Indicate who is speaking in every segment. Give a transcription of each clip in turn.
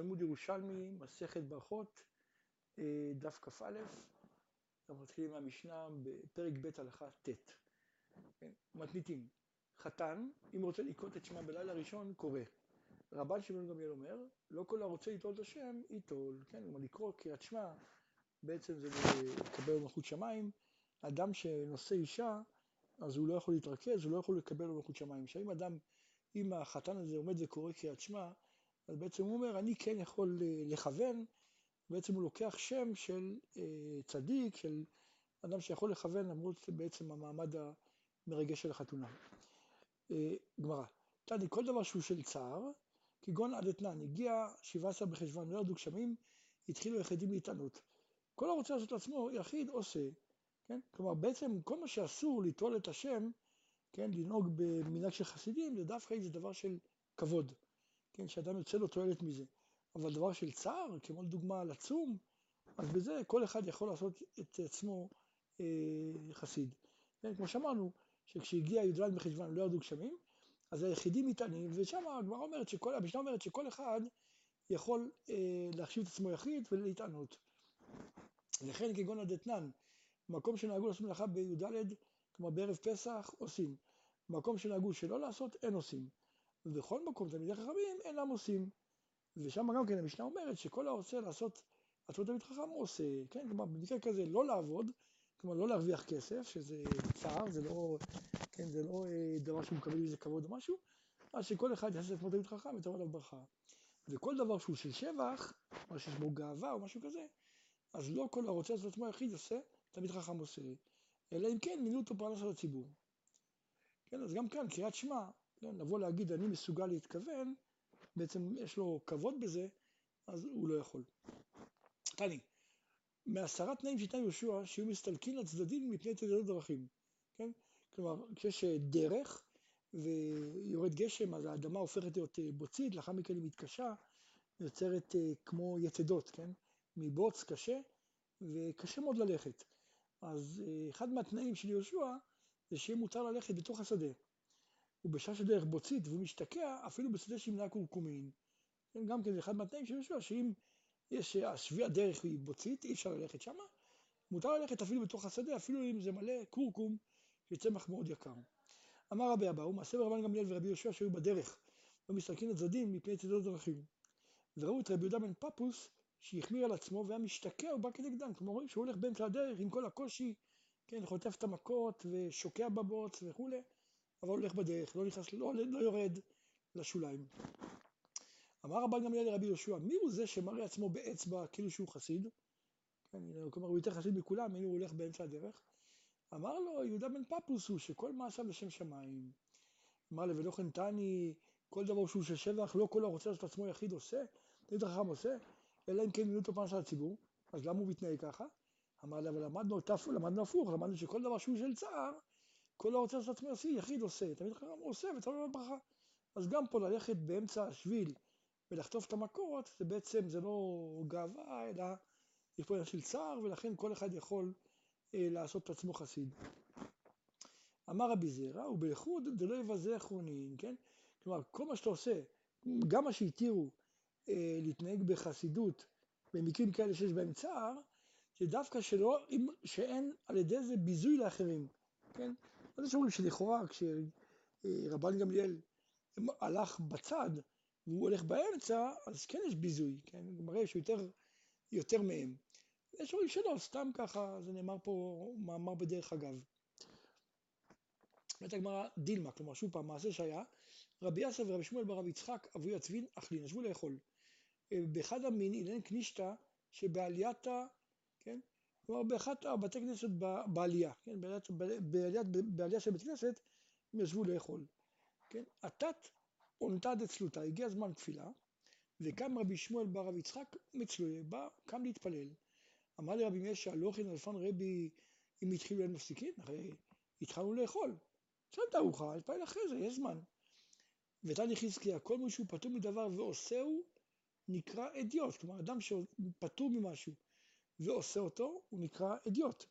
Speaker 1: בתלמוד ירושלמי, מסכת ברכות, אה, דף כ"א, אנחנו מתחילים מהמשנה בפרק ב' הלכה ט'. כן, מתניתים. חתן, אם רוצה לקרות את שמה בלילה ראשון, קורא. רבן שמעון גמליאל אומר, לא כל הרוצה ליטול את השם, ייטול. כן, כלומר לקרוא קריאת שמע, בעצם זה לקבל מלכות שמיים. אדם שנושא אישה, אז הוא לא יכול להתרכז, הוא לא יכול לקבל מלכות שמיים. עכשיו אם אדם, אם החתן הזה עומד וקורא קריאת שמע, אז בעצם הוא אומר, אני כן יכול אה, לכוון, בעצם הוא לוקח שם של אה, צדיק, של אדם שיכול לכוון למרות בעצם המעמד המרגש של החתונה. אה, גמרא, תני, כל דבר שהוא של צער, כגון עד אתנן, הגיע 17 בחשוון, לא ירדו גשמים, התחילו יחידים להתענות. כל הרוצה לעשות לעצמו, יחיד עושה, כן? כלומר בעצם כל מה שאסור ליטול את השם, כן, לנהוג במנהג של חסידים, זה דווקא איזה דבר של כבוד. כן, שאדם יוצא לו תועלת מזה. אבל דבר של צער, כמו לדוגמה לצום, אז בזה כל אחד יכול לעשות את עצמו אה, חסיד. כן, כמו שאמרנו, שכשהגיע י"ז בחשוון לא ירדו גשמים, אז היחידים מטענים, ושם הגמרא אומרת שכל, המשנה אומרת שכל אחד יכול אה, להחשיב את עצמו יחיד ולהתענות. וכן כגון הדתנן, מקום שנהגו לעשות מלאכה בי"ד, כלומר בערב פסח, עושים. מקום שנהגו שלא לעשות, אין עושים. ובכל מקום תלמידי חכמים אינם עושים. ושם גם כן המשנה אומרת שכל העושה לעשות עצמו תלמיד חכם עושה, כן, כלומר במקרה כזה לא לעבוד, כלומר לא להרוויח כסף, שזה צער, זה לא, כן, זה לא אה, דבר שהוא מקבל איזה כבוד או משהו, אז שכל אחד יעשה עצמו תלמיד חכם ותבוא עליו ברכה. וכל דבר שהוא של שבח, או שיש בו גאווה או משהו כזה, אז לא כל הרוצה לעשות עצמו יחיד עושה, תלמיד חכם עושה, אלא אם כן מינו אותו פרנס על הציבור. כן, אז גם כאן קריאת שמע לבוא להגיד אני מסוגל להתכוון, בעצם יש לו כבוד בזה, אז הוא לא יכול. תני, מעשרה תנאים שייתן יהושע, שיהיו מסתלקים לצדדים מפני תדירות דרכים, כן? כלומר, כשיש דרך ויורד גשם, אז האדמה הופכת להיות אה, בוצית, לאחר מכן היא מתקשה, יוצרת אה, כמו יתדות, כן? מבוץ קשה, וקשה מאוד ללכת. אז אה, אחד מהתנאים של יהושע זה שיהיה מותר ללכת בתוך השדה. ובשעה שדרך בוצית והוא משתקע, אפילו בשדה שימנע קורקומין. כן, גם כן זה אחד מהתנאים של יהושע, שאם יש, השביע דרך היא בוצית, אי אפשר ללכת שמה, מותר ללכת אפילו בתוך השדה, אפילו אם זה מלא קורקום, שצמח מאוד יקר. אמר רבי אבאו, מעשה ברבן גמליאל ורבי יהושע שהיו בדרך, ומסתכלים לצדדים מפני צדות דרכים. וראו את רבי יהודה בן פפוס, שהחמיר על עצמו והיה משתקע ובא כנגדם. כלומר רואים שהוא הולך באמצע הדרך עם כל הקושי, כן, חוטף את המכות ושוקע בבוץ וכולי. אבל הולך בדרך, לא נכנס, לא, לא יורד לשוליים. אמר רבן גמליאל לרבי יהושע, מי הוא זה שמראה עצמו באצבע כאילו שהוא חסיד? כן, כלומר הוא יותר חסיד מכולם, הנה הוא הולך באמצע הדרך. אמר לו, יהודה בן פפוס הוא שכל מעשיו לשם שמיים. אמר לו, ולא חנתני, כל דבר שהוא של שבח, לא כל הרוצה לעשות עצמו יחיד עושה, תמיד החכם עושה, אלא אם כן מינו אותו פרנסה לציבור, אז למה הוא מתנהג ככה? אמר לי, אבל למדנו, למדנו הפוך, למדנו שכל דבר שהוא של צער, כל הרוצה לעשות עצמו עשי, יחיד עושה, תמיד חכם עושה ותמיד ברכה. אז גם פה ללכת באמצע השביל ולחטוף את המכות, זה בעצם, זה לא גאווה, אלא יש פה עניין של צער, ולכן כל אחד יכול אה, לעשות את עצמו חסיד. אמר רבי זרע, ובייחוד דלא יבזה אחרונים, כן? כלומר, כל מה שאתה עושה, גם מה שהתירו אה, להתנהג בחסידות במקרים כאלה שיש בהם צער, זה דווקא שלא, שאין על ידי זה ביזוי לאחרים, כן? אז יש אומרים שלכאורה כשרבן גמליאל הלך בצד והוא הולך באמצע, אז כן יש ביזוי, כן? מראה שהוא יותר, יותר מהם. יש אומרים שלא, סתם ככה, זה נאמר פה מאמר בדרך אגב. אומרת הגמרא דילמה, כלומר שוב פעם, מעשה שהיה, רבי יאסר ורבי שמואל ברב יצחק אבוי הצבין אכלין, ישבו לאכול. באחד המין אילן קנישתא שבעלייתא, כן, כלומר באחת הבתי כנסת בעלייה, כן, בעליית, בעליית, בעלייה של בית כנסת הם ישבו לאכול, כן, עתת עונתא דצלותא, הגיע זמן תפילה, וקם רבי שמואל בר רב יצחק מצלויה, בא, קם להתפלל. אמר לי רבי משה, הכין אלפן רבי אם התחילו אין מפסיקים, הרי התחלנו לאכול. שם תערוכה, התפלל אחרי זה, יש זמן. ותני חזקיה, כל מי שהוא פטור מדבר ועושהו, נקרא אדיוט, כלומר אדם שפטור ממשהו ועושה אותו, הוא נקרא אדיוט.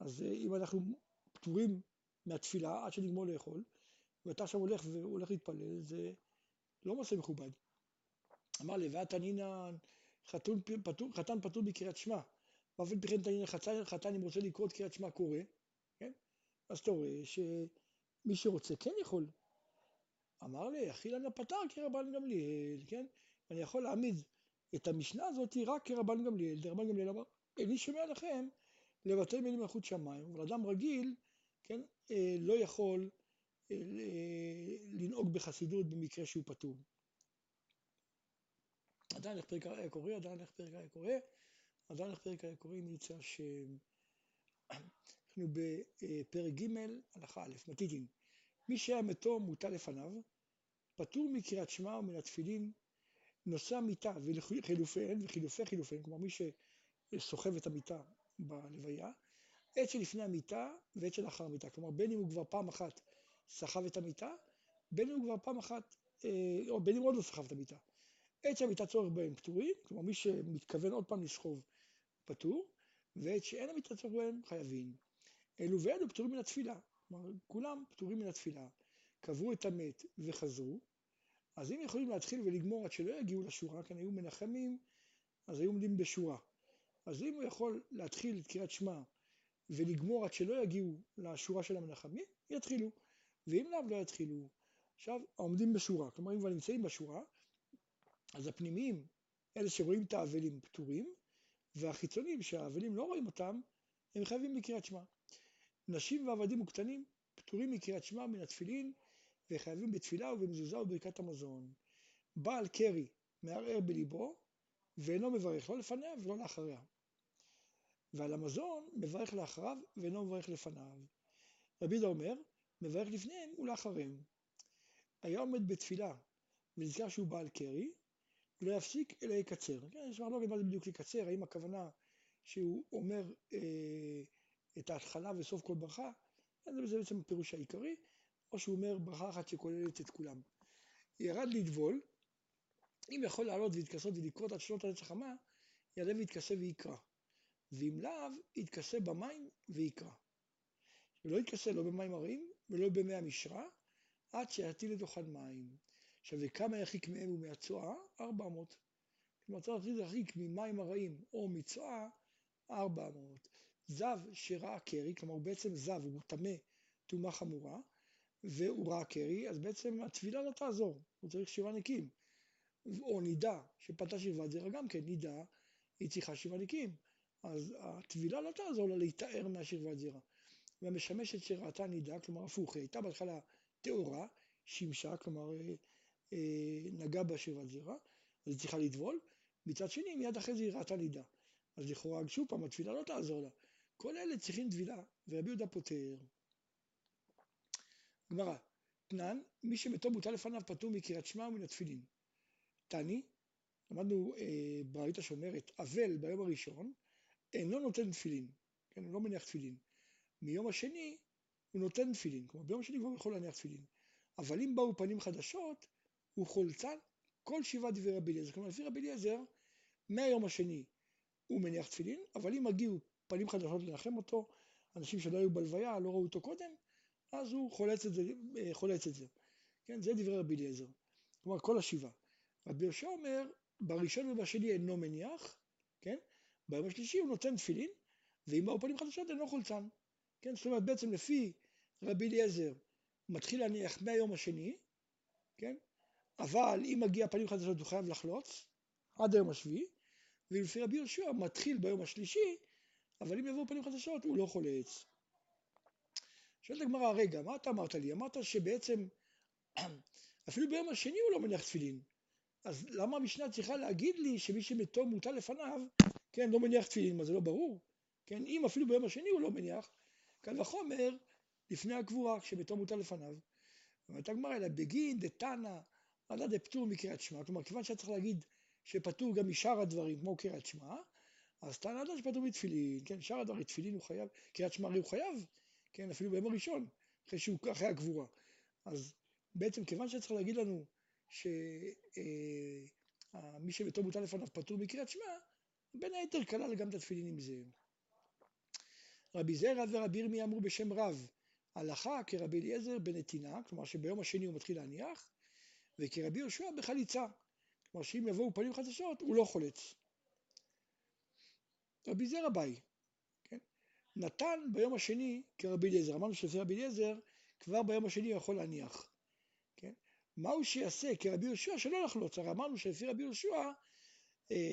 Speaker 1: אז אה, אם אנחנו פטורים מהתפילה עד שנגמור לאכול, ואתה עכשיו הולך והולך להתפלל, זה לא מעשה מכובד. אמר לי, ואת ענינן, חתן פטור בקריאת שמע, ואף פי כן תנינן חתן, חתן אם רוצה לקרוא את קריאת שמע קורא, כן? אז אתה רואה שמי שרוצה כן יכול. אמר לי, אכילנה פתר כרבן גמליאל, כן? אני יכול להעמיד את המשנה הזאת רק כרבן גמליאל, דרבן גמליאל אמר, איני שומע לכם לבטל מילים מלכות שמיים, אבל אדם רגיל, כן, אה, לא יכול אה, לנהוג בחסידות במקרה שהוא פטור. עדיין איך פרק היה קורא, עדיין איך פרק היה קורא, עדיין איך פרק היה קורא, השם. אנחנו בפרק ג' הלכה א', מתיתין. מי שהיה מתו מוטל לפניו, פטור מקריאת שמע ומן התפילין, נושא המיטה וחילופיהן וחילופי חילופיהן, כלומר מי שסוחב את המיטה בלוויה, עת שלפני המיטה ועת שלאחר המיטה, כלומר בין אם הוא כבר פעם אחת סחב את המיטה, בין אם הוא כבר פעם אחת, אה, או בין אם הוא עוד לא סחב את המיטה. עת שהמיטה צורך בהם פטורים, כלומר מי שמתכוון עוד פעם לסחוב פטור, ועת שאין המיטה צורך בהם חייבים. אלו ואלו פטורים מן התפילה, כלומר כולם פטורים מן התפילה, קברו את המת וחזרו, אז אם יכולים להתחיל ולגמור עד שלא יגיעו לשורה, כאן היו מנחמים, אז היו עומדים בשורה. אז אם הוא יכול להתחיל את קריאת שמע ולגמור עד שלא יגיעו לשורה של המנחמים, יתחילו. ואם לאו לא יתחילו. עכשיו, העומדים בשורה, כלומר אם כבר נמצאים בשורה, אז הפנימיים, אלה שרואים את האבלים פטורים, והחיצונים שהאבלים לא רואים אותם, הם חייבים בקריאת שמע. נשים ועבדים וקטנים פטורים מקריאת שמע מן התפילין וחייבים בתפילה ובמזוזה וברכת המזון. בעל קרי מערער בליבו ואינו מברך לא לפניה ולא לאחריה. ועל המזון מברך לאחריו ואינו מברך לפניו. רבי יהודה אומר, מברך לפניהם ולאחריהם. היה עומד בתפילה ונזכר שהוא בעל קרי, לא יפסיק אלא יקצר. כן, יש מחלוקת מה זה בדיוק לקצר, האם הכוונה שהוא אומר אה, את ההתחלה וסוף כל ברכה, זה בעצם הפירוש העיקרי, או שהוא אומר ברכה אחת שכוללת את כולם. ירד לטבול, אם יכול לעלות ולהתכסות ולקרות עד שנות הנצח חמה, יעלה ויתכסה ויקרא. ואם לאו, יתכסה במים ויקרא. ולא יתכסה לא במים הרעים ולא במי המשרה, עד שיטיל לתוכן מים. עכשיו, וכמה ירחיק מהם ומהצואה? 400. כלומר, צריך להרחיק ממים הרעים או מצואה 400. זב שראה קרי, כלומר הוא בעצם זב, הוא טמא טומאה חמורה, והוא ראה קרי, אז בעצם התפילה לא תעזור, הוא צריך שבעה נקיים. או נידה שפתה שכבת זרע גם כן, נידה היא צריכה שבעה נקיים. אז הטבילה לא תעזור לה להתאר מהשכבת זרע. והמשמשת שראתה נידה, כלומר הפוך, היא הייתה בהתחלה טהורה, שימשה, כלומר אה, נגעה בשכבת זרע, אז היא צריכה לטבול, מצד שני מיד אחרי זה היא ראתה נידה. אז לכאורה שוב פעם התפילה לא תעזור לה. כל אלה צריכים טבילה, ורבי יהודה פותר. גמרא, תנן, מי שמתו מוטל לפניו פטור מקריאת שמע ומן התפילין. תני, למדנו אה, ברית השומרת, אבל ביום הראשון, אינו נותן תפילין, כן, הוא לא מניח תפילין. מיום השני הוא נותן תפילין, כלומר ביום השני כבר יכול להניח תפילין. אבל אם באו פנים חדשות, הוא חולצן כל שבעה דברי רבי אליעזר. כלומר לפי רבי אליעזר, מהיום השני הוא מניח תפילין, אבל אם הגיעו פנים חדשות לנחם אותו, אנשים שלא היו בלוויה, לא ראו אותו קודם, אז הוא חולץ את זה, אה, חולץ את זה. כן, זה דברי רבי אליעזר. כלומר, כל השבעה. רבי יהושע אומר, בראשון ובשני אינו מניח, כן? ביום השלישי הוא נותן תפילין, ואם באו פנים חדשות אינו חולצן. כן, זאת אומרת, בעצם לפי רבי אליעזר, מתחיל להניח מהיום השני, כן? אבל אם מגיע פנים חדשות הוא חייב לחלוץ עד היום השביעי, ולפי רבי יהושע מתחיל ביום השלישי, אבל אם יבואו פנים חדשות הוא לא חולץ. שואלת הגמרא, רגע, מה אתה אמרת לי? אמרת שבעצם אפילו ביום השני הוא לא מניח תפילין. אז למה המשנה צריכה להגיד לי שמי שמתו מוטל לפניו, כן, לא מניח תפילין? מה זה לא ברור? כן, אם אפילו ביום השני הוא לא מניח, קל וחומר לפני הקבורה, כשמתו מוטל לפניו. אומרת הגמרא, אלא בגין דתנא, עדה דפטור מקריאת שמע, כלומר, כיוון שהיה צריך להגיד שפטור גם משאר הדברים, כמו קריאת שמע, אז תנא עדה שפטור מתפילין, כן, שאר הדברים, תפילין הוא חייב, קריאת שמע הוא חייב, כן, אפילו ביום הראשון, אחרי שהוא, אחרי הגבורה. אז בעצם כיוון שצריך להגיד לנו שמי אה, שבתור מוטל לפניו פטור מקריאת שמע, בין היתר כלל גם את התפילין עם זה. רבי זרע ורבי ירמי אמרו בשם רב, הלכה כרבי אליעזר בנתינה, כלומר שביום השני הוא מתחיל להניח, וכרבי יהושע בחליצה. כלומר שאם יבואו פנים חדשות הוא לא חולץ. רבי זר אביי, כן? נתן ביום השני כרבי אליעזר, אמרנו שזה רבי אליעזר כבר ביום השני יכול להניח, כן? מה הוא שיעשה כרבי יהושע שלא לחלוץ, הרי אמרנו שלפי רבי יהושע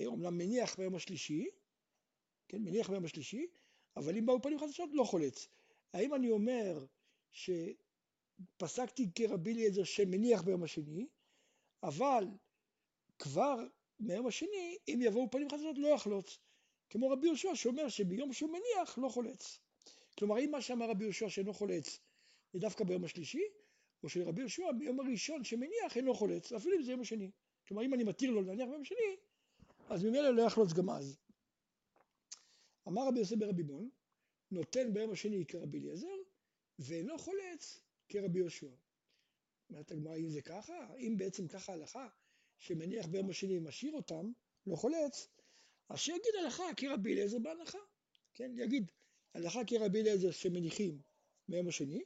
Speaker 1: אומנם אה, מניח ביום השלישי, כן, מניח ביום השלישי, אבל אם באו פנים חדשות לא חולץ. האם אני אומר שפסקתי כרבי אליעזר שמניח ביום השני, אבל כבר מהיום השני, אם יבואו פנים חדשות לא יחלוץ. כמו רבי יהושע שאומר שביום שהוא מניח לא חולץ. כלומר, אם מה שאמר רבי יהושע שאינו חולץ זה דווקא ביום השלישי, או שרבי יהושע ביום הראשון שמניח אינו חולץ, אפילו אם זה יום השני. כלומר, אם אני מתיר לו להניח ביום השני, אז ממילא לא יחלוץ גם אז. אמר רבי יוסף ברבי בון, נותן ביום השני כרבי אליעזר, ואינו חולץ כרבי יהושע. אומרת הגמרא, אם זה ככה, אם בעצם ככה הלכה, שמניח ביום השני ומשאיר אותם, לא חולץ, אז שיגיד הלכה כרבי אליעזר בהנחה. כן, יגיד הלכה כרבי אליעזר שמניחים ביום השני,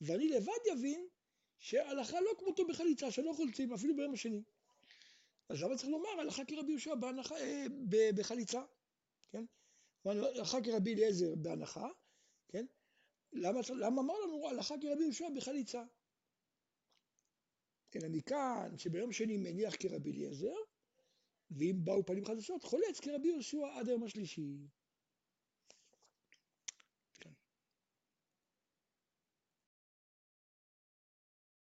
Speaker 1: ואני לבד יבין שהלכה לא כמותו בחליצה, שלא חולצים אפילו ביום השני. אז למה צריך לומר הלכה כרבי יהושע בהנחה, אה, בחליצה, כן? הלכה כרבי אליעזר בהנחה, כן? למה, למה אמר לנו הלכה כרבי יהושע בחליצה? אלא מכאן שביום שני מניח כרבי אליעזר, ואם באו פנים חדשות חולץ כרבי יהושע עד היום השלישי.